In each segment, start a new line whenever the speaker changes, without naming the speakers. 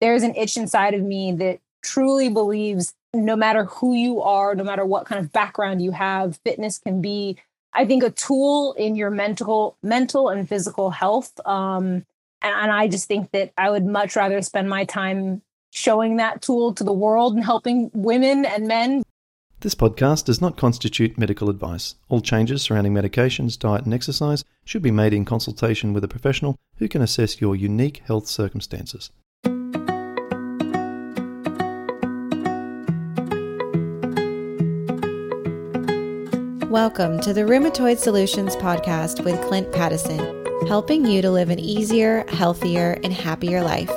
there's an itch inside of me that truly believes no matter who you are, no matter what kind of background you have, fitness can be, I think, a tool in your mental, mental and physical health. Um, and, and I just think that I would much rather spend my time showing that tool to the world and helping women and men.
This podcast does not constitute medical advice. All changes surrounding medications, diet, and exercise should be made in consultation with a professional who can assess your unique health circumstances.
Welcome to the Rheumatoid Solutions Podcast with Clint Paddison, helping you to live an easier, healthier, and happier life.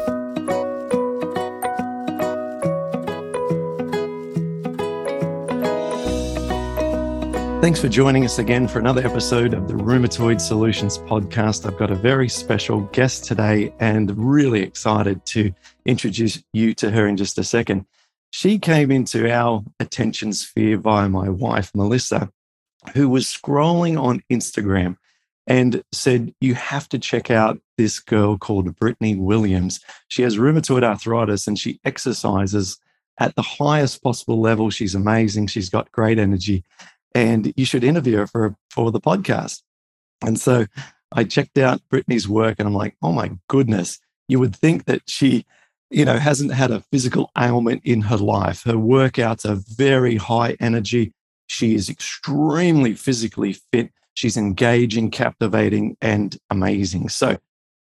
Thanks for joining us again for another episode of the Rheumatoid Solutions Podcast. I've got a very special guest today and really excited to introduce you to her in just a second. She came into our attention sphere via my wife, Melissa, who was scrolling on Instagram and said, You have to check out this girl called Britany Williams. She has rheumatoid arthritis and she exercises at the highest possible level. She's amazing. She's got great energy. And you should interview her for, for the podcast. And so I checked out Britany's work and I'm like, oh my goodness, you would think that she, you know, hasn't had a physical ailment in her life. Her workouts are very high energy. She is extremely physically fit. She's engaging, captivating, and amazing. So,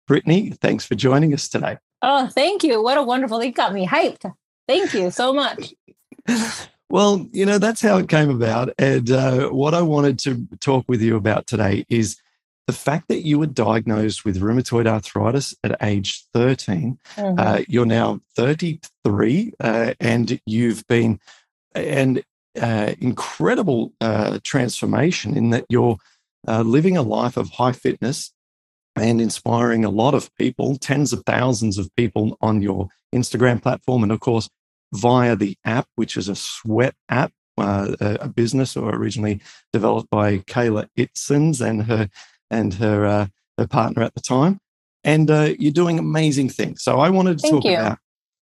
Britany, thanks for joining us today.
Oh, thank you. What a wonderful, you got me hyped. Thank you so much.
well, you know, that's how it came about. And uh, what I wanted to talk with you about today is the fact that you were diagnosed with rheumatoid arthritis at age 13. Mm-hmm. Uh, you're now 33 uh, and you've been, and uh, incredible uh, transformation in that you're uh, living a life of high fitness and inspiring a lot of people, tens of thousands of people on your Instagram platform. And of course, via the app, which is a sweat app, uh, a, business or originally developed by Kayla Itsines and her and her uh, her partner at the time. And uh, you're doing amazing things. So I wanted to
Thank
talk
you.
about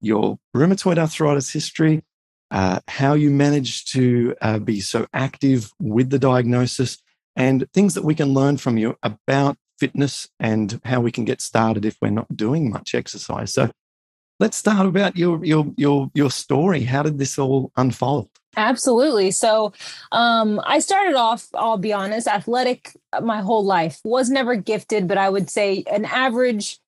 your rheumatoid arthritis history, uh, how you managed to uh, be so active with the diagnosis, and things that we can learn from you about fitness and how we can get started if we're not doing much exercise. So, let's start about your your your your story. How did this all unfold?
Absolutely. So, um, I started off, I'll be honest, athletic my whole life. Was never gifted, but I would say an average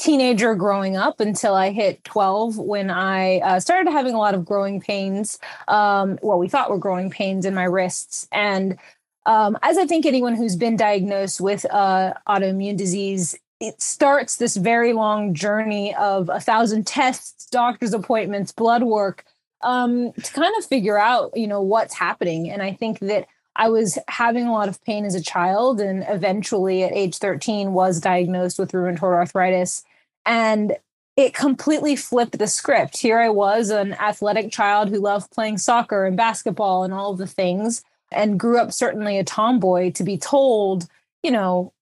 teenager growing up until I hit 12 when I uh, started having a lot of growing pains. Um, well, we thought were growing pains in my wrists. And um, as I think anyone who's been diagnosed with uh, autoimmune disease, it starts this very long journey of a thousand tests, doctor's appointments, blood work um, to kind of figure out, you know, what's happening. And I think that I was having a lot of pain as a child and eventually at age 13 was diagnosed with rheumatoid arthritis and it completely flipped the script. Here I was, an athletic child who loved playing soccer and basketball and all the things, and grew up certainly a tomboy to be told, you know,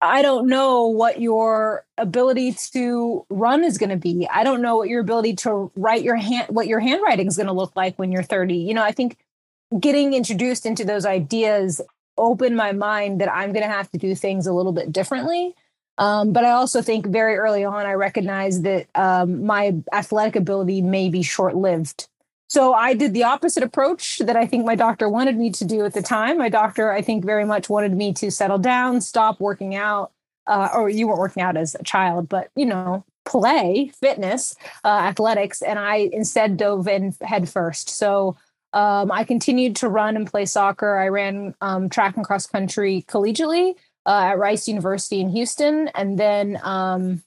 I don't know what your ability to run is going to be. I don't know what your ability to write your hand, what your handwriting is going to look like when you're 30. You know, I think getting introduced into those ideas opened my mind that I'm going to have to do things a little bit differently. Um, but I also think very early on, I recognized that um, my athletic ability may be short lived. So I did the opposite approach that I think my doctor wanted me to do at the time. My doctor, I think, very much wanted me to settle down, stop working out, uh, or you weren't working out as a child, but you know, play, fitness, uh, athletics. And I instead dove in head first. So um, I continued to run and play soccer. I ran um, track and cross country collegiately uh, at Rice University in Houston. And then um,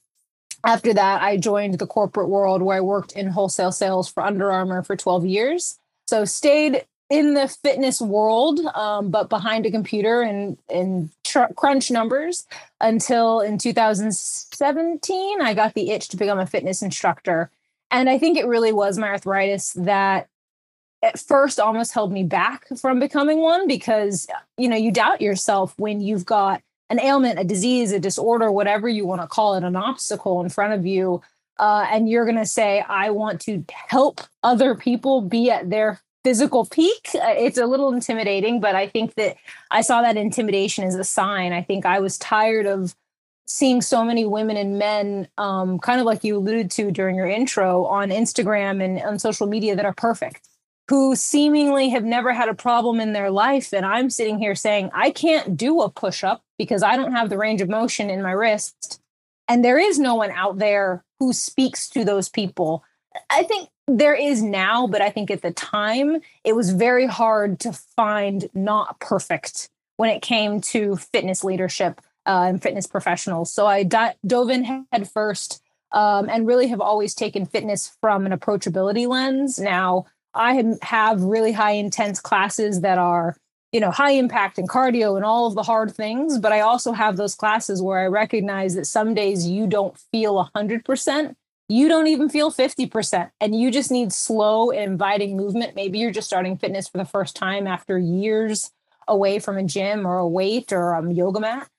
after that, I joined the corporate world where I worked in wholesale sales for Under Armour for 12 years. So stayed in the fitness world, um, but behind a computer and, and tr- crunch numbers until in 2017, I got the itch to become a fitness instructor. And I think it really was my arthritis that at first almost held me back from becoming one because you know you doubt yourself when you've got an ailment, a disease, a disorder, whatever you want to call it, an obstacle in front of you. uh, and you're going to say, I want to help other people be at their physical peak, uh, it's a little intimidating, but I think that I saw that intimidation as a sign. I think I was tired of seeing so many women and men, um, kind of like you alluded to during your intro on Instagram and on social media that are perfect, who seemingly have never had a problem in their life. And I'm sitting here saying, I can't do a push up because I don't have the range of motion in my wrist. And there is no one out there who speaks to those people. I think there is now, but I think at the time it was very hard to find not perfect when it came to fitness leadership uh, and fitness professionals. So I dove in head first um, and really have always taken fitness from an approachability lens. Now I have really high intense classes that are you know high impact and cardio and all of the hard things but i also have those classes where i recognize that some days you don't feel 100% you don't even feel 50% and you just need slow and inviting movement. Maybe you're just starting fitness for the first time after years away from a gym or a weight or a yoga mat.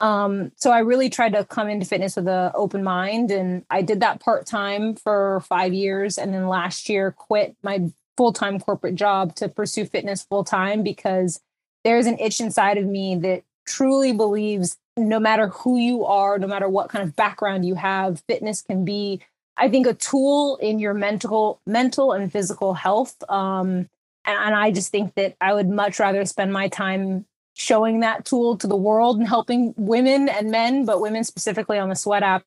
Um, so i really tried to come into fitness with an open mind and i did that part-time for five years and then last year quit my full-time corporate job to pursue fitness full-time because there's an itch inside of me that truly believes no matter who you are no matter what kind of background you have fitness can be I think a tool in your mental, mental and physical health. Um, and, and I just think that I would much rather spend my time showing that tool to the world and helping women and men, but women specifically on the Sweat app,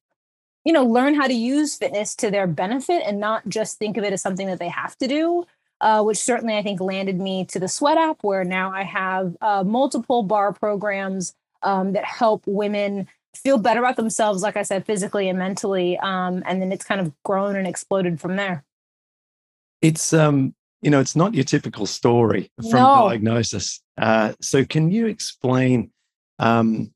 you know, learn how to use fitness to their benefit and not just think of it as something that they have to do. Uh, which certainly I think landed me to the Sweat app, where now I have uh, multiple barre programs um, that help women feel better about themselves, like I said, physically and mentally. Um, and then it's kind of grown and exploded from there.
It's um, you know, it's not your typical story from no. diagnosis. Uh, so can you explain um,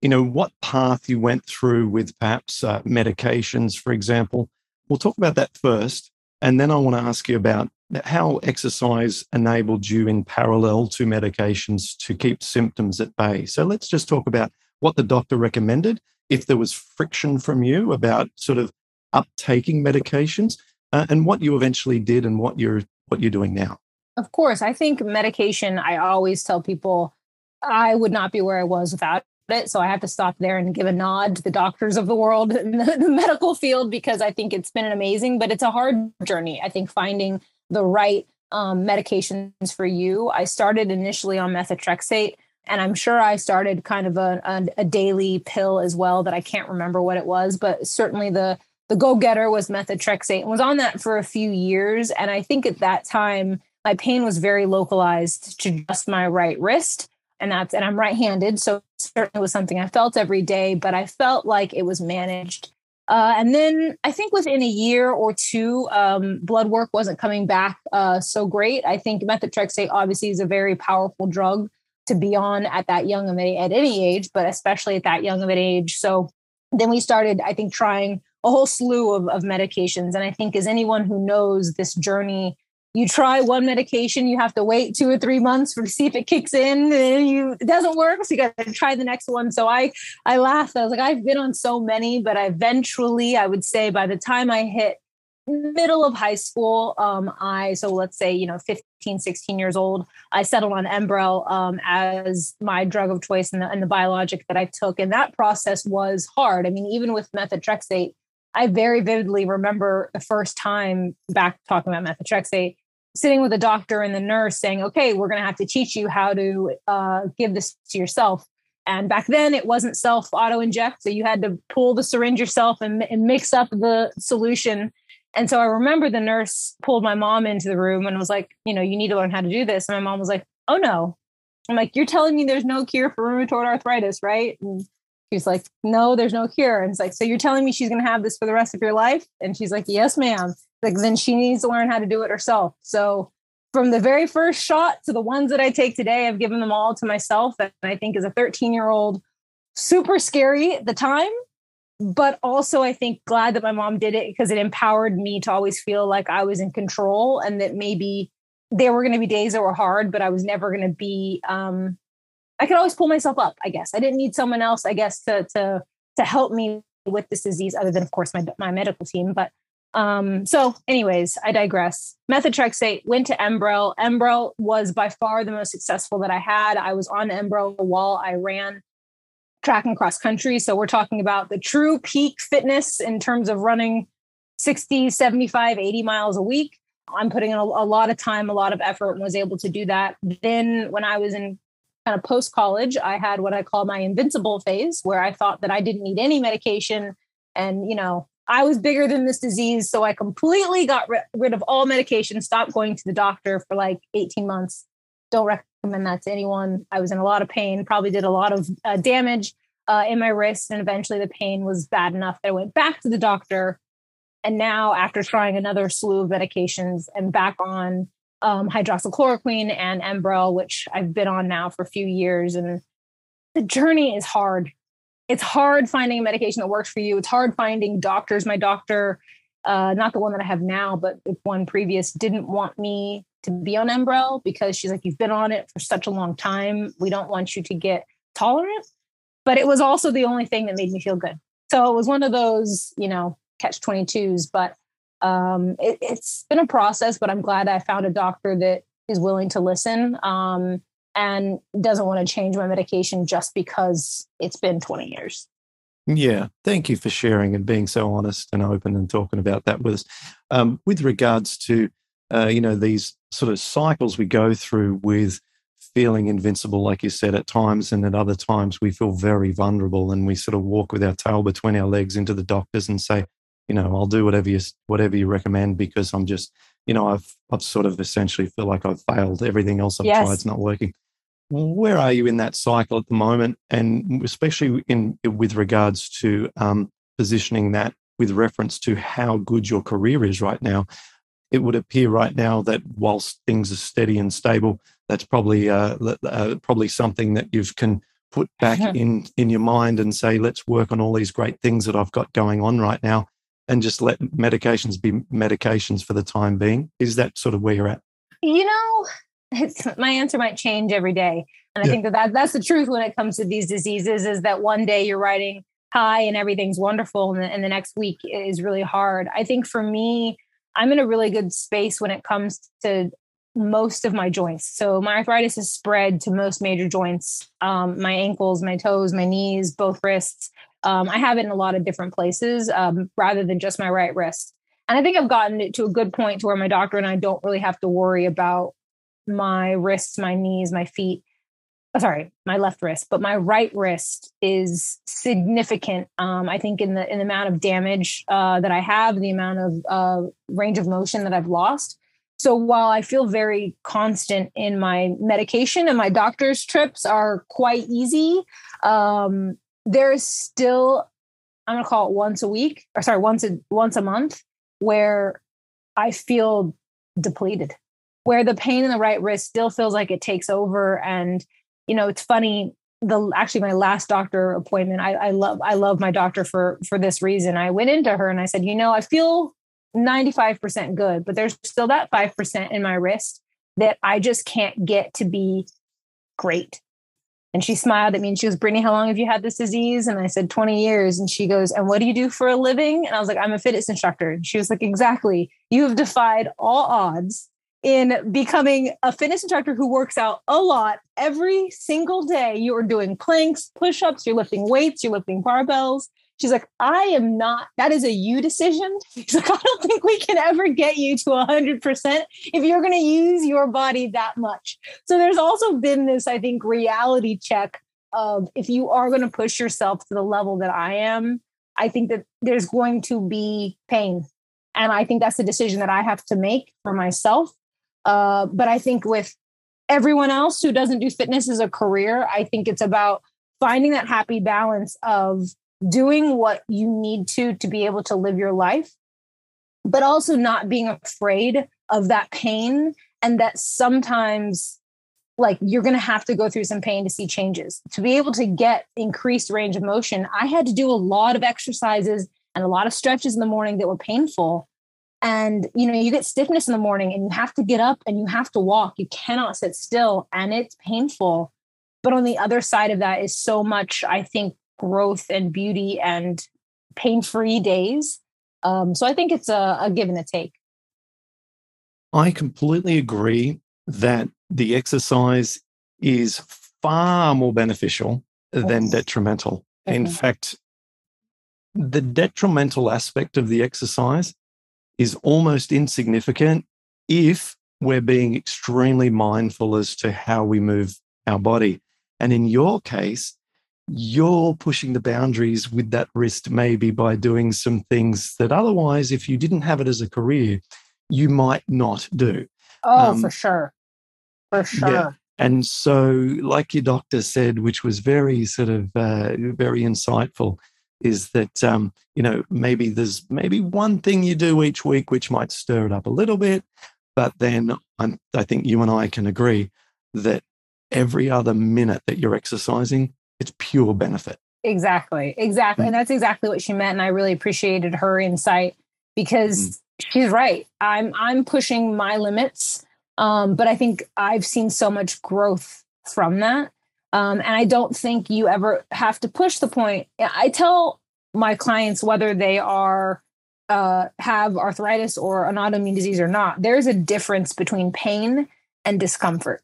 you know, what path you went through with perhaps uh, medications, for example? We'll talk about that first. And then I want to ask you about how exercise enabled you in parallel to medications to keep symptoms at bay. So let's just talk about what the doctor recommended, if there was friction from you about sort of uptaking medications, uh, and what you eventually did and what you're what you're doing now.
Of course, I think medication. I always tell people I would not be where I was without it. So I have to stop there and give a nod to the doctors of the world the, medical field because I think it's been amazing, but it's a hard journey. I think finding the right um, medications for you. I started initially on methotrexate and I'm sure I started kind of a, a, a, daily pill as well that I can't remember what it was, but certainly the the go getter was methotrexate and was on that for a few years. And I think at that time my pain was very localized to just my right wrist, and that's and I'm right handed, so certainly was something I felt every day, but I felt like it was managed. Uh, and then I think within a year or two, um, blood work wasn't coming back uh, so great. I think methotrexate obviously is a very powerful drug to be on at that young of at any age, but especially at that young of an age. So then we started, I think, trying a whole slew of, of medications. And I think as anyone who knows this journey, you try one medication, you have to wait two or three months to see if it kicks in. And you it doesn't work, so you got to try the next one. So I I laughed. I was like, I've been on so many, but eventually, I would say by the time I hit middle of high school, um, I, so let's say, you know, 15, 16 years old, I settled on Enbrel um, as my drug of choice and the, and the biologic that I took. And that process was hard. I mean, even with methotrexate, I very vividly remember the first time back talking about methotrexate, sitting with a doctor and the nurse saying, okay, we're going to have to teach you how to uh, give this to yourself. And back then it wasn't self auto inject. So you had to pull the syringe yourself and, and mix up the solution and so I remember the nurse pulled my mom into the room and was like, you know, you need to learn how to do this. And my mom was like, oh no. I'm like, you're telling me there's no cure for rheumatoid arthritis, right? And she's like, no, there's no cure. And it's like, so you're telling me she's going to have this for the rest of your life? And she's like, yes, ma'am. Like, then she needs to learn how to do it herself. So from the very first shot to the ones that I take today, I've given them all to myself. And I think as a 13 year old, super scary at the time but also I think glad that my mom did it because it empowered me to always feel like I was in control and that maybe there were going to be days that were hard, but I was never going to be. Um, I could always pull myself up. I guess I didn't need someone else. I guess to to to help me with this disease, other than, of course, my, my medical team. But um, so, anyways, I digress. Methotrexate went to Enbrel. Enbrel was by far the most successful that I had. I was on Enbrel while I ran track and cross country. So, we're talking about the true peak fitness in terms of running 60, 75, 80 miles a week. I'm putting in a, a lot of time, a lot of effort, and was able to do that. Then, when I was in kind of post college, I had what I call my invincible phase, where I thought that I didn't need any medication. And, you know, I was bigger than this disease. So I completely got ri- rid of all medication, stopped going to the doctor for like 18 months. Don't recommend that to anyone. I was in a lot of pain, probably did a lot of uh, damage uh, in my wrist. And eventually the pain was bad enough that I went back to the doctor. And now, after trying another slew of medications, I'm back on um, hydroxychloroquine and Enbrel, which I've been on now for a few years. And the journey is hard it's hard finding a medication that works for you. It's hard finding doctors. My doctor, uh, not the one that I have now, but one previous, didn't want me to be on Enbrel because she's like, you've been on it for such a long time. We don't want you to get tolerant. But it was also the only thing that made me feel good. So it was one of those, you know, catch 22s. But um, it, has been a process, but I'm glad I found a doctor that is willing to listen. Um, and doesn't want to change my medication just because it's been 20 years.
Yeah, thank you for sharing and being so honest and open and talking about that with us. Um, with regards to, uh, you know, these sort of cycles we go through with feeling invincible, like you said, at times, and at other times we feel very vulnerable and we sort of walk with our tail between our legs into the doctors and say, you know, I'll do whatever you whatever you recommend because I'm just, you know, I've I've sort of essentially feel like I've failed. Everything else I've yes. tried is not working where are you in that cycle at the moment and especially in with regards to um, positioning that with reference to how good your career is right now it would appear right now that whilst things are steady and stable that's probably uh, uh, probably something that you can put back in in your mind and say let's work on all these great things that i've got going on right now and just let medications be medications for the time being is that sort of where you're at
you know it's, my answer might change every day. And I yeah. think that, that that's the truth when it comes to these diseases is that one day you're riding high and everything's wonderful and the, and the next week is really hard. I think for me, I'm in a really good space when it comes to most of my joints. So my arthritis is spread to most major joints, um, my ankles, my toes, my knees, both wrists. Um, I have it in a lot of different places um, rather than just my right wrist. And I think I've gotten it to a good point to where my doctor and I don't really have to worry about my wrists, my knees, my feet. Oh, sorry, my left wrist, but my right wrist is significant. Um, I think in the in the amount of damage uh, that I have, the amount of uh, range of motion that I've lost. So while I feel very constant in my medication and my doctor's trips are quite easy, um, there is still I'm gonna call it once a week, or sorry, once a once a month, where I feel depleted where the pain in the right wrist still feels like it takes over. And, you know, it's funny. The actually my last doctor appointment, I, I love I love my doctor for for this reason. I went into her and I said, you know, I feel 95% good, but there's still that 5% in my wrist that I just can't get to be great. And she smiled at me and she goes, Britany, how long have you had this disease? And I said, 20 years. And she goes, And what do you do for a living? And I was like, I'm a fitness instructor. And she was like, Exactly. You have defied all odds in becoming a fitness instructor who works out a lot every single day. You are doing planks, push ups, you're lifting weights, you're lifting barbells. She's like, I am not, that is a you decision. She's like, I don't think we can ever get you to 100% if you're going to use your body that much. So there's also been this, I think, reality check of if you are going to push yourself to the level that I am, I think that there's going to be pain. And I think that's the decision that I have to make for myself uh, but I think with everyone else who doesn't do fitness as a career, I think it's about finding that happy balance of doing what you need to to be able to live your life, but also not being afraid of that pain and that sometimes like you're going to have to go through some pain to see changes. To be able to get increased range of motion, I had to do a lot of exercises and a lot of stretches in the morning that were painful. And you know you get stiffness in the morning and you have to get up and you have to walk. You cannot sit still and it's painful. But on the other side of that is so much i think growth and beauty and pain free days. Um, so I think it's a, a give and a take.
I completely agree that the exercise is far more beneficial than detrimental. Mm-hmm. In fact, the detrimental aspect of the exercise is almost insignificant if we're being extremely mindful as to how we move our body. And in your case, you're pushing the boundaries with that wrist, maybe by doing some things that otherwise, if you didn't have it as a career, you might not do.
Oh, um, for sure. For sure. Yeah.
And so, like your doctor said, which was very sort of uh, very insightful, is that um, you know maybe there's maybe one thing you do each week which might stir it up a little bit, but then I'm, I think you and I can agree that every other minute that you're exercising, it's pure benefit.
Exactly, exactly, mm-hmm. and that's exactly what she meant. And I really appreciated her insight because mm-hmm. she's right. I'm I'm pushing my limits um, but I think I've seen so much growth from that. Um, and I don't think you ever have to push the point. I tell my clients whether they are uh, have arthritis or an autoimmune disease or not, there's a difference between pain and discomfort.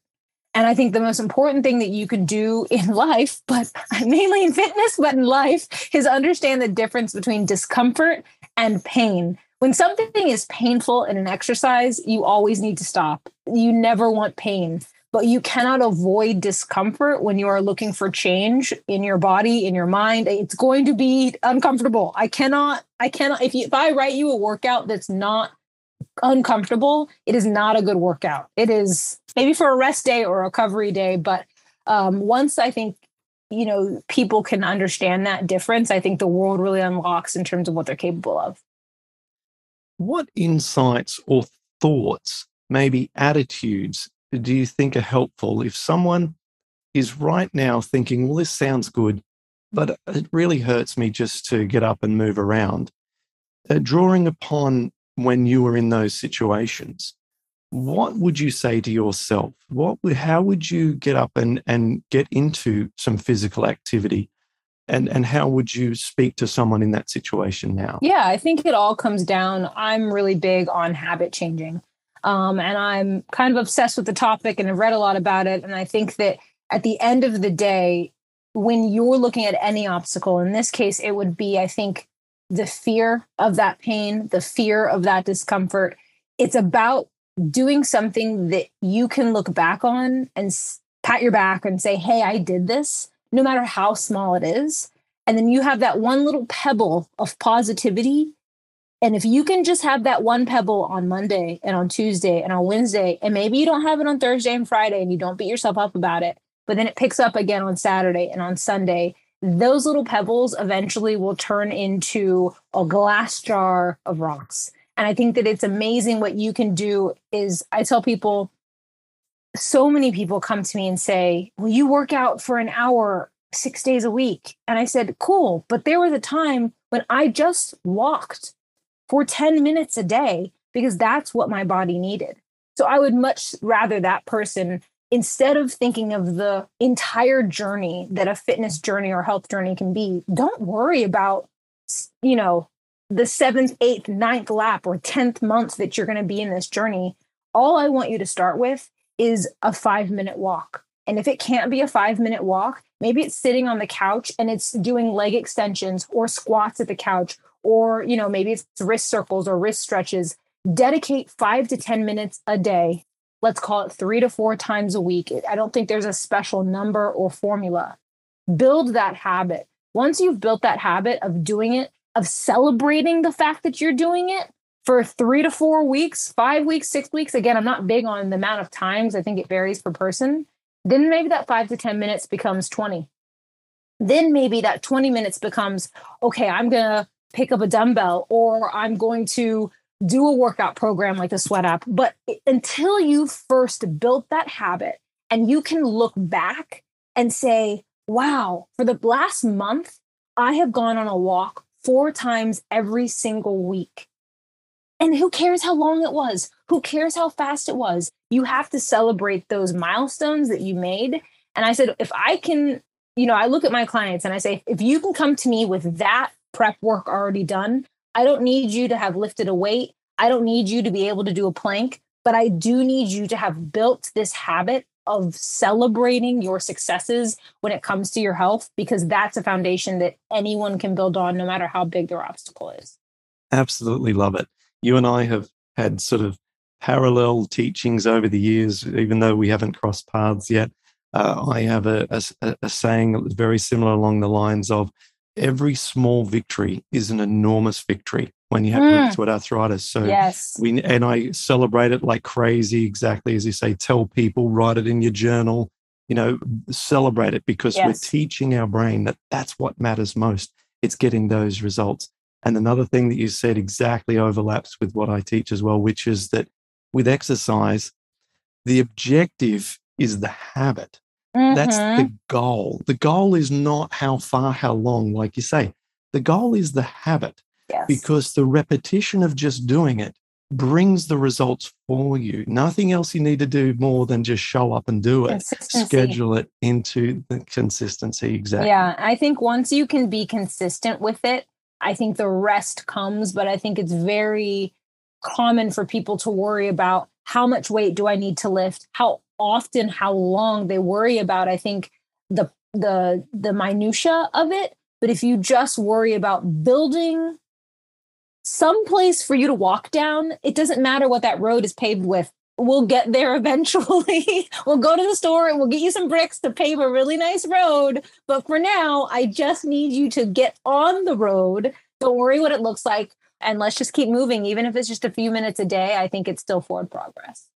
And I think the most important thing that you can do in life, but mainly in fitness, but in life, is understand the difference between discomfort and pain when something is painful in an exercise, you always need to stop. You never want pain, but you cannot avoid discomfort when you are looking for change in your body, in your mind. It's going to be uncomfortable. I cannot, I cannot, if you, if I write you a workout that's not uncomfortable, it is not a good workout. It is maybe for a rest day or a recovery day, but um, once I think you know people can understand that difference, I think the world really unlocks in terms of what they're capable of.
What insights or thoughts, maybe attitudes, do you think are helpful if someone is right now thinking, well, this sounds good, but it really hurts me just to get up and move around? Uh, drawing upon when you were in those situations, what would you say to yourself? What, how would you get up and, and get into some physical activity? And and how would you speak to someone in that situation now?
Yeah i think it all comes down i'm really big on habit changing. Um, and i'm kind of obsessed with the topic and i've read a lot about it. And i think that at the end of the day when you're looking at any obstacle in this case it would be i think the fear of that pain the fear of that discomfort it's about doing something that you can look back on and pat your back and say hey i did this no matter how small it is. And then you have that one little pebble of positivity. And if you can just have that one pebble on Monday and on Tuesday and on Wednesday, and maybe you don't have it on Thursday and Friday and you don't beat yourself up about it, but then it picks up again on Saturday and on Sunday, those little pebbles eventually will turn into a glass jar of rocks. And I think that it's amazing what you can do is I tell people so many people come to me and say, Well, you work out for an hour six days a week. And I said, Cool. But there was a time when I just walked for 10 minutes a day because that's what my body needed. So I would much rather that person, instead of thinking of the entire journey that a fitness journey or health journey can be, don't worry about, you know, the seventh, eighth, ninth lap or 10th month that you're going to be in this journey. All I want you to start with is a five minute walk. And if it can't be a five minute walk, maybe it's sitting on the couch and it's doing leg extensions or squats at the couch, or, you know, maybe it's wrist circles or wrist stretches. Dedicate five to 10 minutes a day. Let's call it three to four times a week. I don't think there's a special number or formula. Build that habit. Once you've built that habit of doing it, of celebrating the fact that you're doing it, for three to four weeks, five weeks, six weeks. Again, I'm not big on the amount of times. I think it varies per person. Then maybe that five to 10 minutes becomes 20. Then maybe that 20 minutes becomes, okay, I'm going to pick up a dumbbell or I'm going to do a workout program like the Sweat app. But until you first built that habit and you can look back and say, wow, for the last month, I have gone on a walk four times every single week. And who cares how long it was? Who cares how fast it was? You have to celebrate those milestones that you made. And I said, if I can, you know, I look at my clients and I say, if you can come to me with that prep work already done. I don't need you to have lifted a weight. I don't need you to be able to do a plank, but I do need you to have built this habit of celebrating your successes when it comes to your health, because that's a foundation that anyone can build on, no matter how big their obstacle is.
Absolutely love it. You and I have had sort of parallel teachings over the years, even though we haven't crossed paths yet. Uh, I have a, a, a saying that was very similar along the lines of every small victory is an enormous victory when you have mm. rheumatoid arthritis. So
yes.
we and I celebrate it like crazy, exactly as you say, tell people, write it in your journal, you know, celebrate it because yes. we're teaching our brain that that's what matters most. It's getting those results. And another thing that you said exactly overlaps with what I teach as well, which is that with exercise, the objective is the habit. Mm-hmm. That's the goal. The goal is not how far, how long, like you say. The goal is the habit
yes.
because the repetition of just doing it brings the results for you. Nothing else you need to do more than just show up and do it. Schedule it into the consistency. Exactly.
Yeah. I think once you can be consistent with it, I think the rest comes, but I think it's very common for people to worry about how much weight do I need to lift? How often, how long they worry about, I think, the the the minutia of it. But if you just worry about building some place for you to walk down, it doesn't matter what that road is paved with. We'll get there eventually. we'll go to the store and we'll get you some bricks to pave a really nice road. But for now, I just need you to get on the road. Don't worry what it looks like. And let's just keep moving. Even if it's just a few minutes a day, I think it's still forward progress.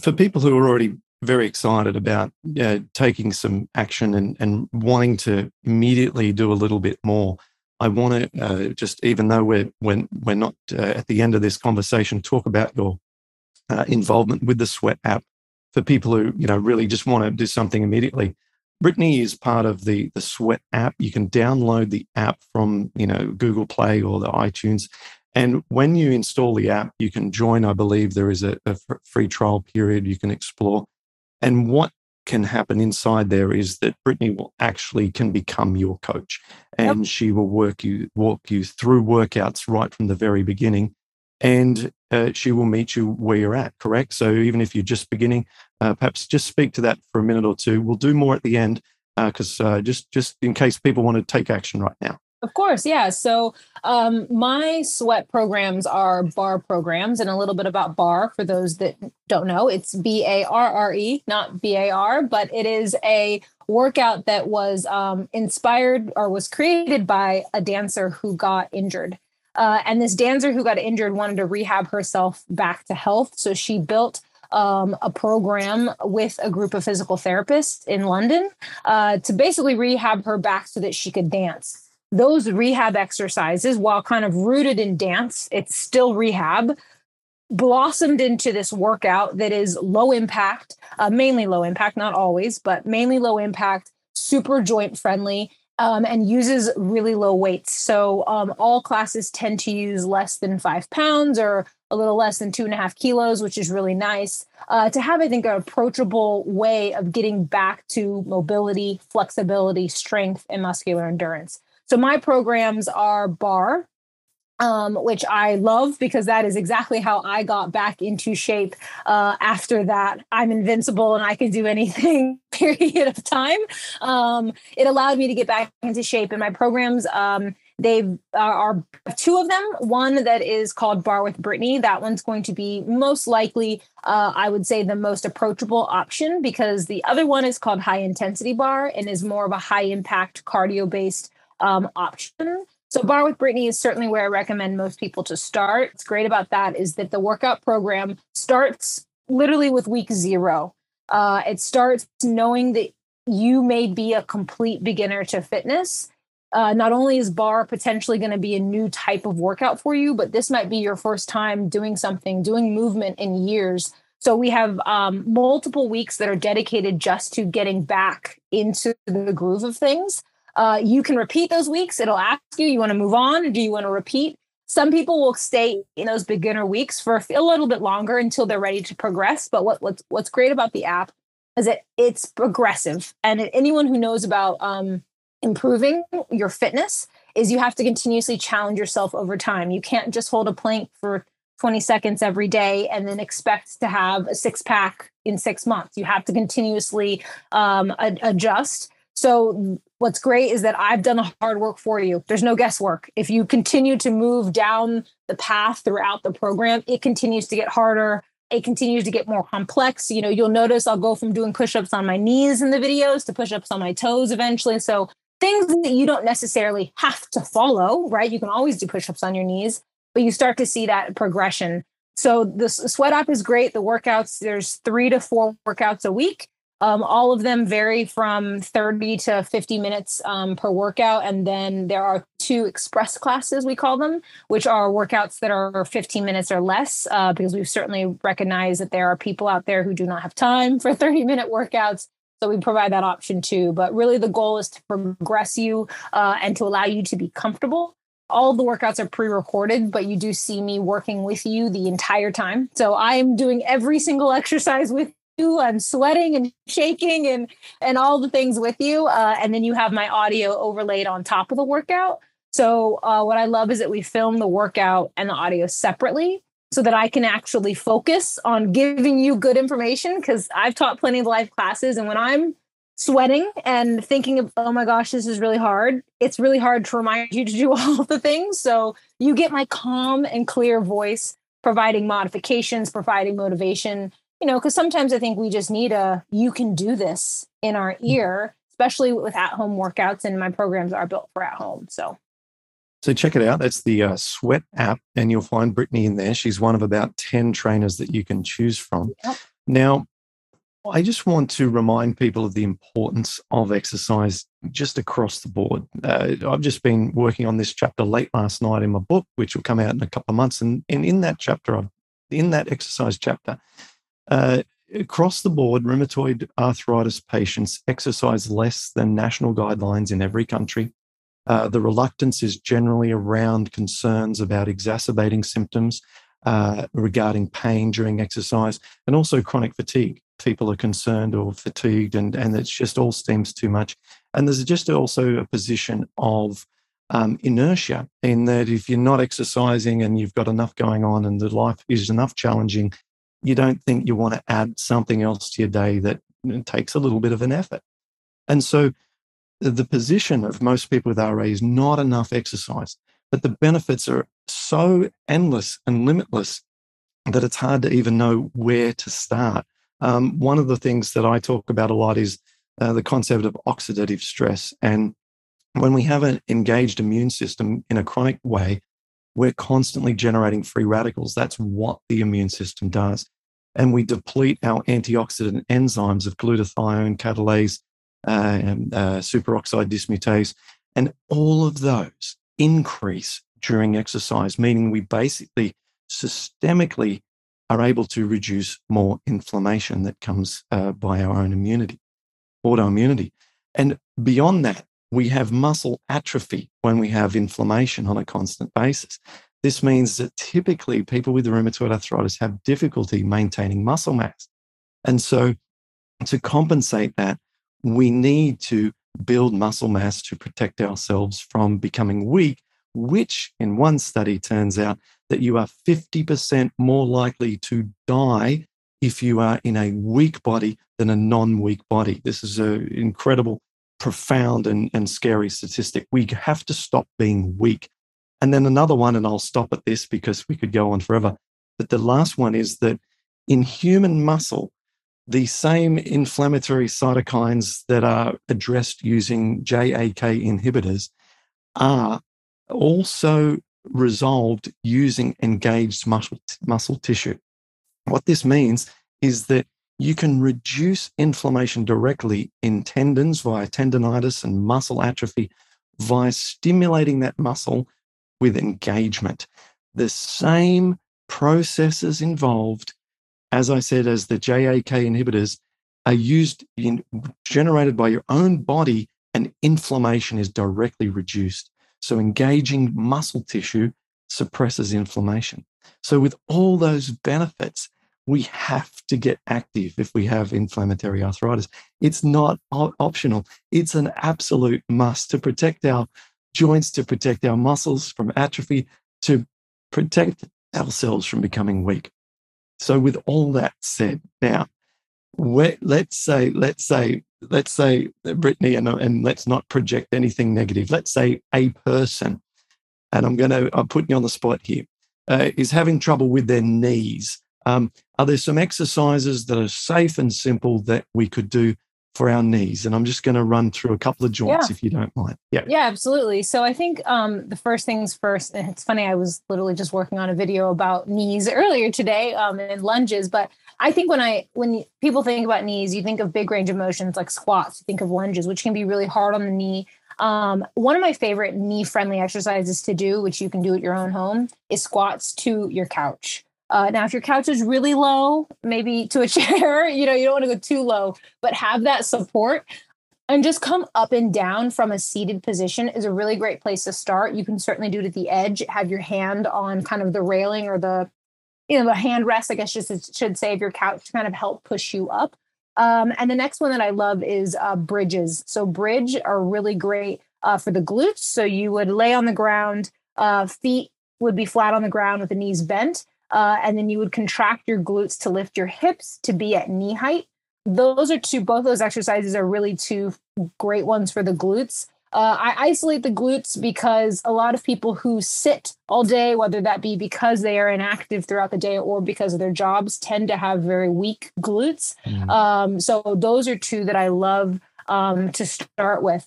For people who are already very excited about uh, taking some action and, and wanting to immediately do a little bit more, I want to uh, just, even though we're when we're not uh, at the end of this conversation, talk about your uh, involvement with the Sweat app for people who you know really just want to do something immediately. Britany is part of the the Sweat app. You can download the app from you know Google Play or the iTunes, and when you install the app, you can join. I believe there is a, a free trial period you can explore. And what can happen inside there is that Britany will actually can become your coach, and yep. she will work you walk you through workouts right from the very beginning, and uh, she will meet you where you're at. Correct. So even if you're just beginning, uh, perhaps just speak to that for a minute or two. We'll do more at the end because uh, uh, just just in case people want to take action right now.
Of course, yeah. So um, my sweat programs are barre programs, and a little bit about barre for those that don't know. It's B A R R E, not B A R, but it is a workout that was um, inspired or was created by a dancer who got injured. Uh, and this dancer who got injured wanted to rehab herself back to health. So she built um, a program with a group of physical therapists in London uh, to basically rehab her back so that she could dance those rehab exercises, while kind of rooted in dance, it's still rehab, blossomed into this workout that is low impact, uh, mainly low impact, not always, but mainly low impact, super joint friendly. Um, and uses really low weights. So um, all classes tend to use less than five pounds or a little less than two and a half kilos, which is really nice uh, to have, I think, an approachable way of getting back to mobility, flexibility, strength, and muscular endurance. So my programs are barre, um, which I love because that is exactly how I got back into shape. Uh, after that, I'm invincible and I can do anything. Period of time. Um, it allowed me to get back into shape, and my programs. Um, they are, are, two of them. One that is called Barre with Britany. That one's going to be most likely, uh, I would say, the most approachable option because the other one is called High Intensity Barre and is more of a high impact cardio based um, option. So, Barre with Britany is certainly where I recommend most people to start. What's great about that is that the workout program starts literally with week zero. Uh, it starts knowing that you may be a complete beginner to fitness. Uh, not only is barre potentially going to be a new type of workout for you, but this might be your first time doing something, doing movement in years. So we have um, multiple weeks that are dedicated just to getting back into the groove of things. Uh, you can repeat those weeks. It'll ask you, you want to move on or do you want to repeat? Some people will stay in those beginner weeks for a little bit longer until they're ready to progress. But what, what's what's great about the app is that it's progressive, and anyone who knows about um, improving your fitness, is you have to continuously challenge yourself over time. You can't just hold a plank for 20 seconds every day and then expect to have a six pack in six months. You have to continuously um, ad- adjust. So, what's great is that I've done the hard work for you. There's no guesswork. If you continue to move down the path throughout the program, it continues to get harder. It continues to get more complex. You know, you'll notice I'll go from doing push ups on my knees in the videos to push ups on my toes eventually. So, things that you don't necessarily have to follow, right? You can always do push ups on your knees, but you start to see that progression. So the sweat up is great. The workouts, there's three to four workouts a week. Um, all of them vary from 30 to 50 minutes um, per workout. And then there are two express classes, we call them, which are workouts that are 15 minutes or less, uh, because we've certainly recognized that there are people out there who do not have time for 30 minute workouts. So we provide that option too. But really, the goal is to progress you uh, and to allow you to be comfortable. All the workouts are pre recorded, but you do see me working with you the entire time. So I'm doing every single exercise with. I'm sweating and shaking and and all the things with you. Uh, and then you have my audio overlaid on top of the workout. So uh, what I love is that we film the workout and the audio separately so that I can actually focus on giving you good information because I've taught plenty of live classes and when I'm sweating and thinking of oh my gosh this is really hard it's really hard to remind you to do all the things so you get my calm and clear voice providing modifications providing motivation you know because sometimes i think we just need a you can do this in our ear especially with at home workouts and my programs are built for at home so
so check it out. That's the uh, Sweat app, and you'll find Britany in there. She's one of about 10 trainers that you can choose from. Yep. Now, I just want to remind people of the importance of exercise just across the board. Uh, I've just been working on this chapter late last night in my book, which will come out in a couple of months. And, and in that chapter, in that exercise chapter, uh, across the board, rheumatoid arthritis patients exercise less than national guidelines in every country. Uh, the reluctance is generally around concerns about exacerbating symptoms uh, regarding pain during exercise and also chronic fatigue. People are concerned or fatigued, and, and it's just all seems too much. And there's just also a position of um, inertia in that if you're not exercising and you've got enough going on and the life is enough challenging, you don't think you want to add something else to your day that takes a little bit of an effort. And so the position of most people with RA is not enough exercise, but the benefits are so endless and limitless that it's hard to even know where to start. Um, one of the things that I talk about a lot is uh, the concept of oxidative stress. And when we have an engaged immune system in a chronic way, we're constantly generating free radicals. That's what the immune system does. And we deplete our antioxidant enzymes of glutathione, catalase, uh, uh, superoxide dismutase, and all of those increase during exercise, meaning we basically systemically are able to reduce more inflammation that comes uh, by our own immunity, autoimmunity. And beyond that, we have muscle atrophy when we have inflammation on a constant basis. This means that typically people with rheumatoid arthritis have difficulty maintaining muscle mass. And so, to compensate that, we need to build muscle mass to protect ourselves from becoming weak, which in one study turns out that you are 50% more likely to die if you are in a weak body than a non weak body. This is an incredible, profound, and, and scary statistic. We have to stop being weak. And then another one, and I'll stop at this because we could go on forever. But the last one is that in human muscle, the same inflammatory cytokines that are addressed using JAK inhibitors are also resolved using engaged muscle, muscle tissue. What this means is that you can reduce inflammation directly in tendons via tendonitis and muscle atrophy via stimulating that muscle with engagement. The same processes involved as I said, as the JAK inhibitors are used in generated by your own body and inflammation is directly reduced. So engaging muscle tissue suppresses inflammation. So with all those benefits, we have to get active if we have inflammatory arthritis. It's not optional. It's an absolute must to protect our joints to protect our muscles from atrophy, to protect ourselves from becoming weak. So, with all that said, now, let's say, let's say, let's say, Britany, and, and let's not project anything negative. Let's say a person, and I'm going to, I'm putting you on the spot here, uh, is having trouble with their knees. Um, are there some exercises that are safe and simple that we could do for our knees. And I'm just going to run through a couple of joints
yeah.
if you don't mind.
Yeah. Yeah, absolutely. So I think um, the first things first, it's funny, I was literally just working on a video about knees earlier today um, and lunges, but I think when I when people think about knees, you think of big range of motions like squats, you think of lunges, which can be really hard on the knee. Um, one of my favorite knee friendly exercises to do, which you can do at your own home, is squats to your couch. Uh, now, if your couch is really low, maybe to a chair, you know, you don't want to go too low, but have that support and just come up and down from a seated position is a really great place to start. You can certainly do it at the edge, have your hand on kind of the railing or the, you know, the hand rest, I guess just should say of your couch to kind of help push you up. Um, and the next one that I love is uh, bridges. So bridge are really great uh, for the glutes. So you would lay on the ground, uh, feet would be flat on the ground with the knees bent. Uh, and then you would contract your glutes to lift your hips to be at knee height. Those are two, both those exercises are really two great ones for the glutes. Uh, I isolate the glutes because a lot of people who sit all day, whether that be because they are inactive throughout the day or because of their jobs, tend to have very weak glutes. Mm. Um, so those are two that I love um, to start with.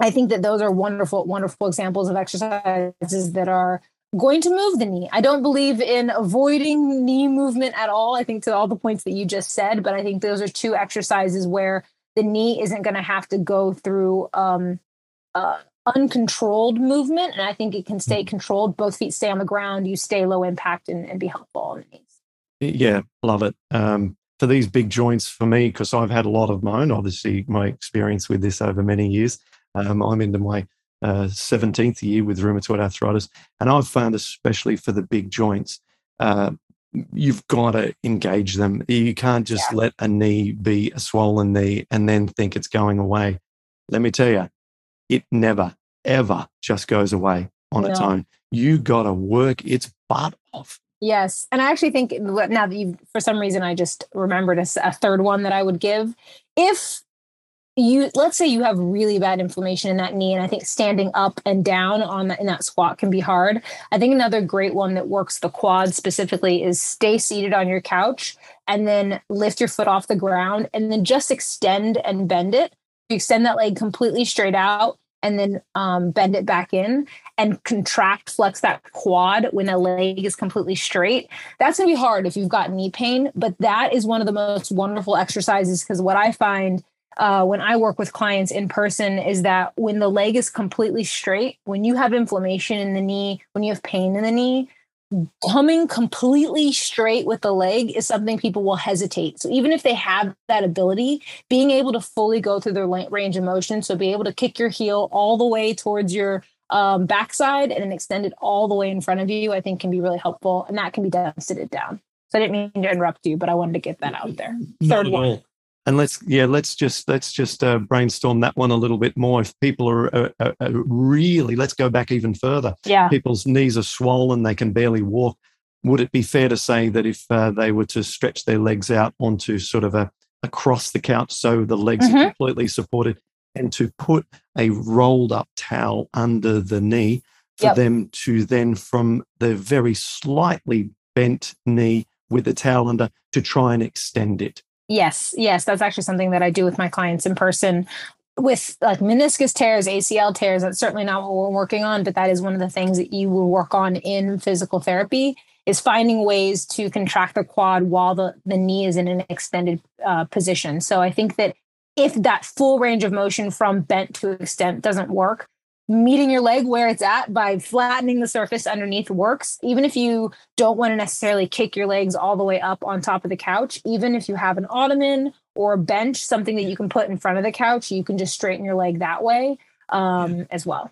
I think that those are wonderful, wonderful examples of exercises that are going to move the knee. I don't believe in avoiding knee movement at all. I think to all the points that you just said, but I think those are two exercises where the knee isn't going to have to go through um, uh, uncontrolled movement. And I think it can stay mm-hmm. controlled. Both feet stay on the ground. You stay low impact and, and be helpful on the knees.
Yeah, love it. Um, for these big joints, for me, because I've had a lot of my own, obviously, my experience with this over many years. Um, I'm into my uh, 17th year with rheumatoid arthritis. And I've found, especially for the big joints, uh, you've got to engage them. You can't just yeah. let a knee be a swollen knee and then think it's going away. Let me tell you, it never, ever just goes away on no. its own. You got to work its butt off.
Yes. And I actually think now that you, for some reason, I just remembered a, a third one that I would give. If you let's say you have really bad inflammation in that knee and i think standing up and down on that in that squat can be hard. I think another great one that works the quad specifically is stay seated on your couch and then lift your foot off the ground and then just extend and bend it. You extend that leg completely straight out and then um, bend it back in and contract flex that quad when a leg is completely straight. That's going to be hard if you've got knee pain but that is one of the most wonderful exercises because what i find uh, when I work with clients in person is that when the leg is completely straight, when you have inflammation in the knee, when you have pain in the knee, coming completely straight with the leg is something people will hesitate. So even if they have that ability, being able to fully go through their range of motion, so be able to kick your heel all the way towards your um, backside and then extend it all the way in front of you, I think can be really helpful. And that can be done seated down. So I didn't mean to interrupt you, but I wanted to get that out there. Third one
and let's yeah let's just let's just uh, brainstorm that one a little bit more. If people are, uh, uh, uh, really let's go back even further.
Yeah.
People's knees are swollen they can barely walk. Would it be fair to say that if uh, they were to stretch their legs out onto sort of a across the couch so the legs mm-hmm. are completely supported and to put a rolled up towel under the knee for yep. them to then from the very slightly bent knee with the towel under to try and extend it
Yes, yes, that's actually something that I do with my clients in person. With like meniscus tears, ACL tears, that's certainly not what we're working on, but that is one of the things that you will work on in physical therapy is finding ways to contract the quad while the, the knee is in an extended uh, position. So I think that if that full range of motion from bent to extent doesn't work, meeting your leg where it's at by flattening the surface underneath works. Even if you don't want to necessarily kick your legs all the way up on top of the couch, even if you have an ottoman or a bench, something that you can put in front of the couch, you can just straighten your leg that way um, as well.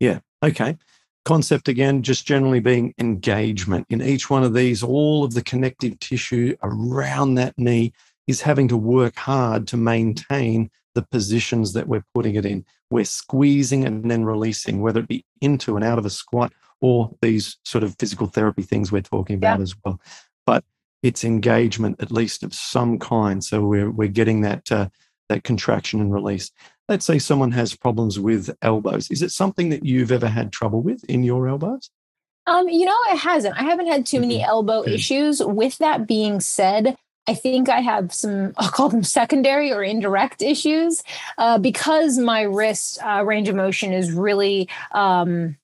Yeah. Okay. Concept again, just generally being engagement. In each one of these, all of the connective tissue around that knee is having to work hard to maintain the positions that we're putting it in. We're squeezing and then releasing, whether it be into and out of a squat or these sort of physical therapy things we're talking about yeah. as well. But it's engagement, at least of some kind. So we're we're getting that uh, that contraction and release. Let's say someone has problems with elbows. Is it something that you've ever had trouble with in your elbows?
Um, you know, it hasn't. I haven't had too many mm-hmm. elbow issues. With that being said, I think I have some, I'll call them secondary or indirect issues uh, because my wrist uh, range of motion is really um,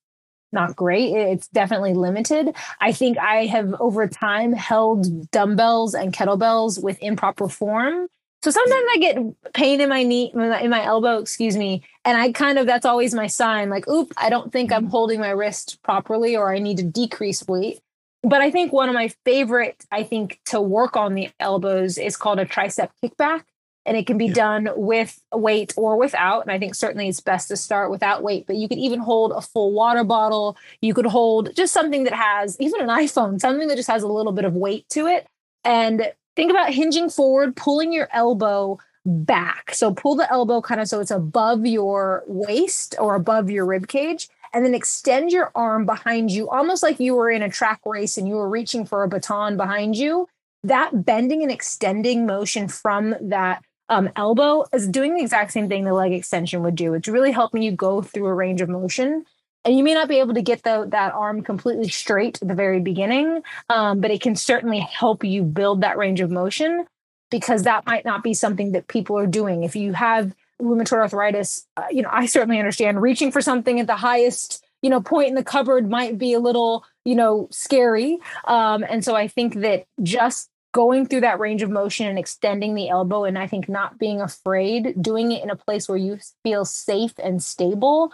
not great. It's definitely limited. I think I have over time held dumbbells and kettlebells with improper form. So sometimes I get pain in my knee, in my elbow, excuse me. And I kind of, that's always my sign like, oop, I don't think I'm mm-hmm. holding my wrist properly or I need to decrease weight but I think one of my favorite, I think, to work on the elbows is called a tricep kickback. And it can be yeah. done with weight or without. And I think certainly it's best to start without weight, but you could even hold a full water bottle. You could hold just something that has, even an iPhone, something that just has a little bit of weight to it. And think about hinging forward, pulling your elbow back. So pull the elbow kind of so it's above your waist or above your rib cage and then extend your arm behind you, almost like you were in a track race and you were reaching for a baton behind you. That bending and extending motion from that um, elbow is doing the exact same thing the leg extension would do. It's really helping you go through a range of motion. And you may not be able to get the, that arm completely straight at the very beginning, um, but it can certainly help you build that range of motion because that might not be something that people are doing. If you have rheumatoid arthritis, uh, you know, I certainly understand reaching for something at the highest, you know, point in the cupboard might be a little, you know, scary. Um, and so I think that just going through that range of motion and extending the elbow, and I think not being afraid, doing it in a place where you feel safe and stable.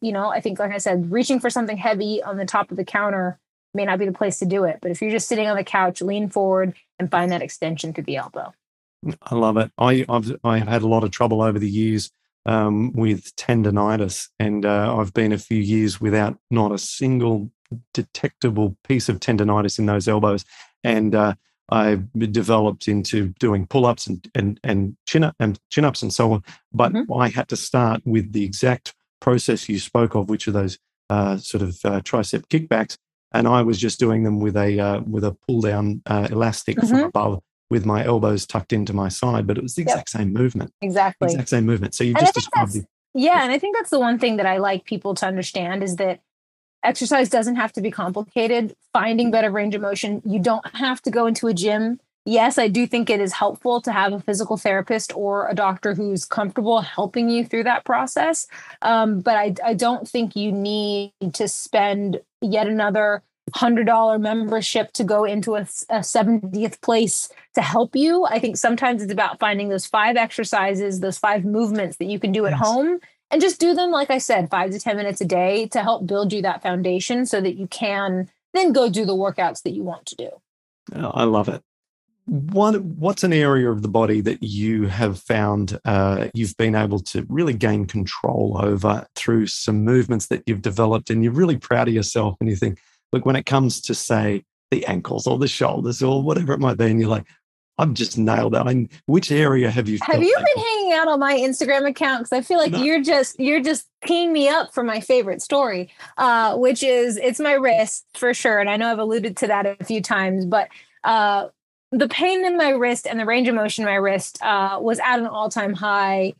You know, I think, like I said, reaching for something heavy on the top of the counter may not be the place to do it. But if you're just sitting on the couch, lean forward and find that extension through the elbow.
I love it. I, I've I've had a lot of trouble over the years um, with tendonitis, and uh, I've been a few years without not a single detectable piece of tendonitis in those elbows, and uh, I developed into doing pull-ups and and and chin up and chin ups and so on. But mm-hmm. I had to start with the exact process you spoke of, which are those uh, sort of uh, tricep kickbacks, and I was just doing them with a uh, with a pull down uh, elastic mm-hmm. from above with my elbows tucked into my side, but it was the exact yep. same movement.
Exactly.
Exact same movement. So you just described
the, Yeah. And I think that's the one thing that I like people to understand is that exercise doesn't have to be complicated. Finding better range of motion, you don't have to go into a gym. Yes, I do think it is helpful to have a physical therapist or a doctor who's comfortable helping you through that process. Um, but I, I don't think you need to spend yet another hundred dollar membership to go into a, a 70th place to help you. I think sometimes it's about finding those five exercises, those five movements that you can do at yes. home and just do them, like I said, five to 10 minutes a day to help build you that foundation so that you can then go do the workouts that you want to do.
I love it. What, what's an area of the body that you have found uh, you've been able to really gain control over through some movements that you've developed and you're really proud of yourself and you think, but when it comes to, say, the ankles or the shoulders or whatever it might be, and you're like, I've just nailed that. I mean, which area have you?
Have you been hanging out on my Instagram account? Because I feel like no. you're just you're just keying me up for my favorite story, uh, which is it's my wrist for sure, and I know I've alluded to that a few times, but uh, the pain in my wrist and the range of motion in my wrist uh, was at an all time high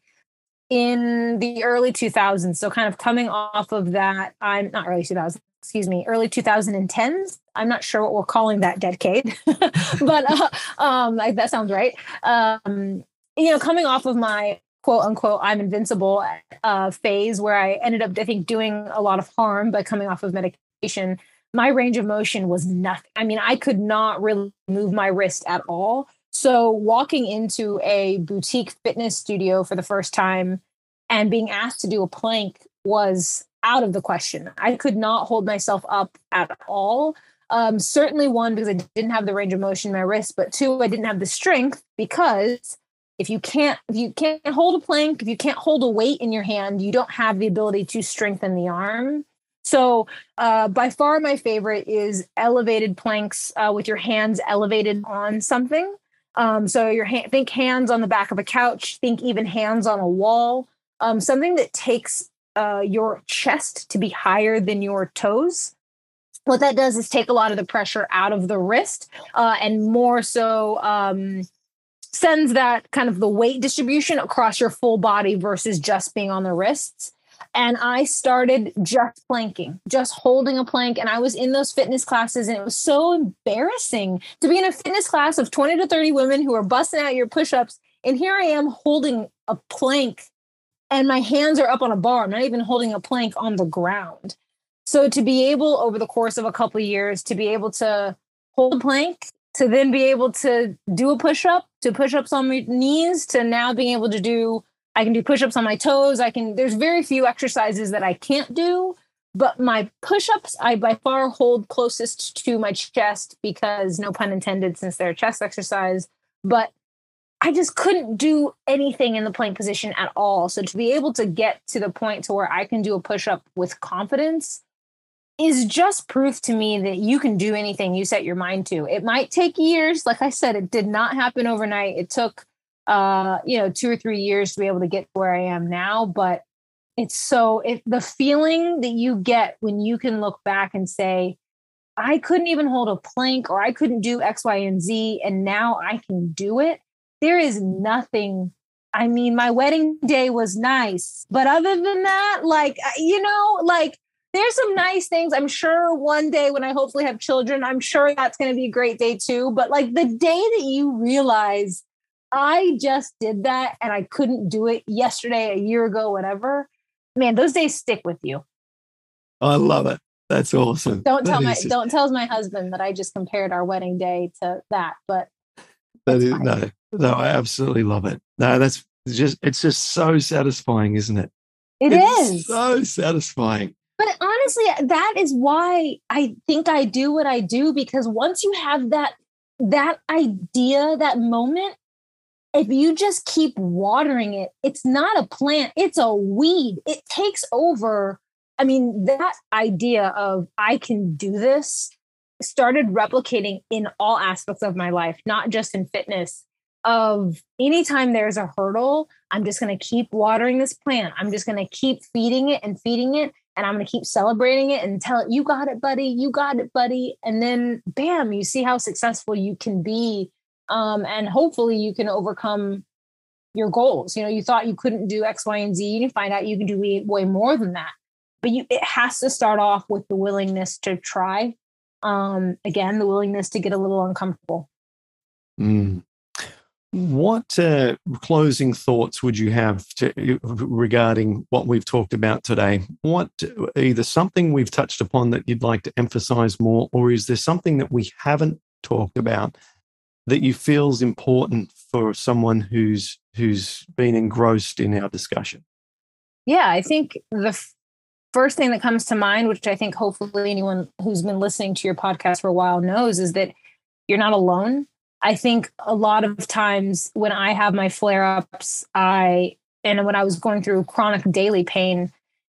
in the early 2000s. So kind of coming off of that, I'm not early 2000s, excuse me, early 2010s. I'm not sure what we're calling that decade, but uh, um, like, that sounds right. Um, you know, coming off of my quote unquote I'm invincible uh, phase where I ended up, I think, doing a lot of harm by coming off of medication. My range of motion was nothing. I mean, I could not really move my wrist at all. So, walking into a boutique fitness studio for the first time and being asked to do a plank was out of the question. I could not hold myself up at all. Um, certainly, one, because I didn't have the range of motion in my wrist, but two, I didn't have the strength because if you can't if you can't hold a plank if you can't hold a weight in your hand you don't have the ability to strengthen the arm so uh, by far my favorite is elevated planks uh, with your hands elevated on something Um, so your hand, think hands on the back of a couch, think even hands on a wall, um, something that takes uh, your chest to be higher than your toes. What that does is take a lot of the pressure out of the wrist uh, and more so um, sends that kind of the weight distribution across your full body versus just being on the wrists and I started just planking, just holding a plank. And I was in those fitness classes, and it was so embarrassing to be in a fitness class of 20 to 30 women who are busting out your push ups. And here I am holding a plank, and my hands are up on a bar. I'm not even holding a plank on the ground. So to be able, over the course of a couple of years, to be able to hold a plank, to then be able to do a push up, to push ups on my knees, to now being able to do I can do push-ups on my toes. I can there's very few exercises that I can't do, but my push-ups I by far hold closest to my chest because no pun intended since they're a chest exercise, but I just couldn't do anything in the plank position at all. So to be able to get to the point to where I can do a push-up with confidence is just proof to me that you can do anything you set your mind to. It might take years, like I said, it did not happen overnight. It took uh, you know, two or three years to be able to get to where I am now. But it's so it the feeling that you get when you can look back and say, I couldn't even hold a plank or I couldn't do X, Y, and Z, and now I can do it. There is nothing. I mean, my wedding day was nice, but other than that, like, uh, you know, like there's some nice things. I'm sure one day when I hopefully have children, I'm sure that's going to be a great day too. But like the day that you realize I just did that and I couldn't do it yesterday, a year ago, whatever. Man, those days stick with you.
Oh, I love it. That's awesome.
Don't tell my just... don't tell my husband that I just compared our wedding day to that, but
that is, no, no, I absolutely love it. No, that's just it's just so satisfying, isn't it?
It
it's
is
so satisfying.
But honestly, that is why I think I do what I do because once you have that that idea, that moment, if you just keep watering it, it's not a plant, it's a weed. It takes over. I mean, that idea of I can do this started replicating in all aspects of my life, not just in fitness. Of anytime there's a hurdle, I'm just going to keep watering this plant. I'm just going to keep feeding it and feeding it. And I'm going to keep celebrating it and tell it, you got it, buddy. You got it, buddy. And then, bam, you see how successful you can be um, and hopefully you can overcome your goals. You know, you thought you couldn't do X, Y, and Z, and you find out you can do way, more than that. But you, it has to start off with the willingness to try. Um, again, the willingness to get a little uncomfortable.
Mm. What uh, closing thoughts would you have to, regarding what we've talked about today? What either something we've touched upon that you'd like to emphasize more, or is there something that we haven't talked about that you feel is important for someone who's who's been engrossed in our discussion?
Yeah, I think the f- first thing that comes to mind, which I think hopefully anyone who's been listening to your podcast for a while knows, is that you're not alone. I think a lot of times when I have my flare ups, I and when I was going through chronic daily pain,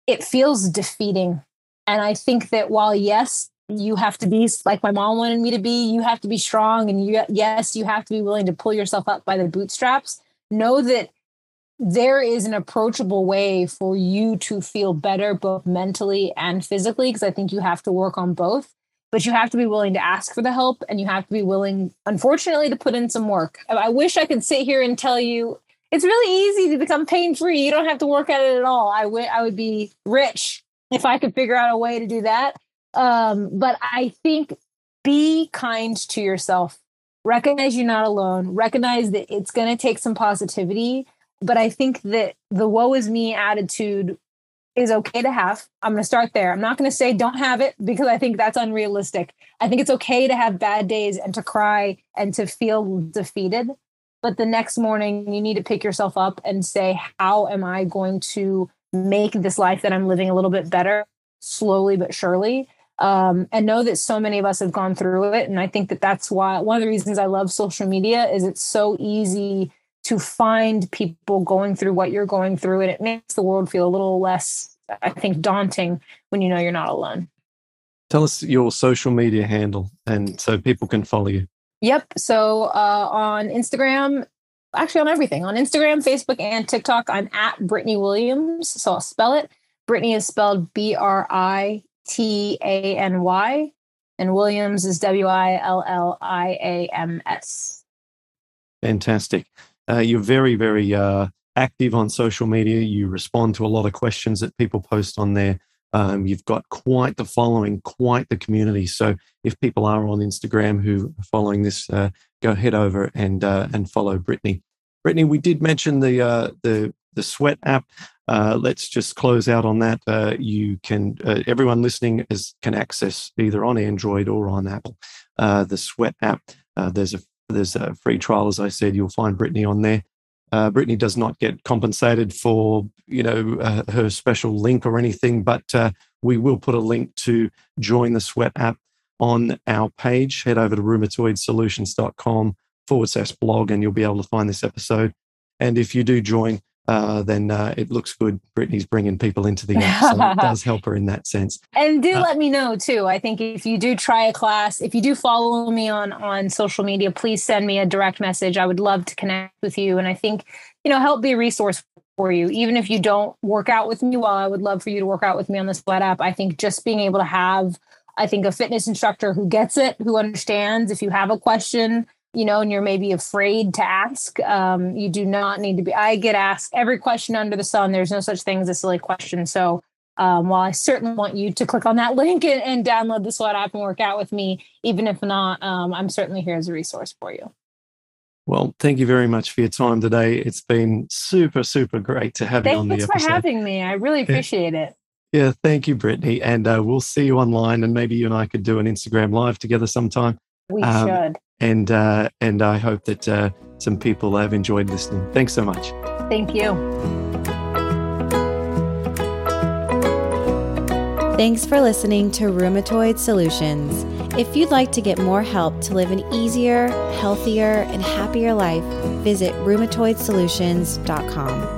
it feels defeating. And I think that while yes, you have to be like my mom wanted me to be you have to be strong and you yes you have to be willing to pull yourself up by the bootstraps know that there is an approachable way for you to feel better both mentally and physically because i think you have to work on both but you have to be willing to ask for the help and you have to be willing unfortunately to put in some work i wish i could sit here and tell you it's really easy to become pain free you don't have to work at it at all I, w- I would be rich if i could figure out a way to do that um, but I think be kind to yourself. Recognize you're not alone. Recognize that it's going to take some positivity. But I think that the woe is me attitude is okay to have. I'm going to start there. I'm not going to say don't have it because I think that's unrealistic. I think it's okay to have bad days and to cry and to feel defeated. But the next morning, you need to pick yourself up and say, How am I going to make this life that I'm living a little bit better, slowly but surely? um, and know that so many of us have gone through it. And I think that that's why one of the reasons I love social media is it's so easy to find people going through what you're going through, and it makes the world feel a little less, I think, daunting when you know you're not alone.
Tell us your social media handle, and so people can follow you.
Yep. So uh, on Instagram, actually on everything on Instagram, Facebook, and TikTok, I'm at Britany Williams. So I'll spell it. Britany is spelled B R I T A N Y, and Williams is W I L L I A M S.
Fantastic. Uh, you're very, very uh, active on social media. You respond to a lot of questions that people post on there. Um, you've got quite the following, quite the community. So if people are on Instagram who are following this, uh, go head over and uh, and follow Britany. Britany, we did mention the uh, the the Sweat app. Uh, let's just close out on that. Uh, you can uh, everyone listening is can access either on Android or on Apple the Sweat app. there's a there's a free trial, as I said. You'll find Britany on there. Uh, Britany does not get compensated for you know uh, her special link or anything, but uh, we will put a link to join the Sweat app on our page. Head over to rheumatoidsolutions.com forward slash blog, and you'll be able to find this episode. And if you do join, uh, then uh, it looks good. Britany's bringing people into the app, so it does help her in that sense.
And do uh, let me know too. I think if you do try a class, if you do follow me on on social media, please send me a direct message. I would love to connect with you, and I think you know help be a resource for you. Even if you don't work out with me, while I would love for you to work out with me on the Sweat app, I think just being able to have, I think a fitness instructor who gets it, who understands. If you have a question you know, and you're maybe afraid to ask, um, you do not need to be. I get asked every question under the sun. There's no such thing as a silly question. So um, while I certainly want you to click on that link and, and, download the Sweat app and work out with me, even if not, um, I'm certainly here as a resource for you.
Well, thank you very much for your time today. It's been super, super great to have
Thanks
you on the
episode. Thanks for having me. I really appreciate
yeah.
it.
Yeah, thank you, Britany. And uh, we'll see you online, and maybe you and I could do an Instagram live together sometime.
We um, should
and uh, and I hope that uh, some people have enjoyed listening. Thanks so much.
Thank you.
Thanks for listening to Rheumatoid Solutions. If you'd like to get more help to live an easier, healthier, and happier life, visit rheumatoidsolutions.com.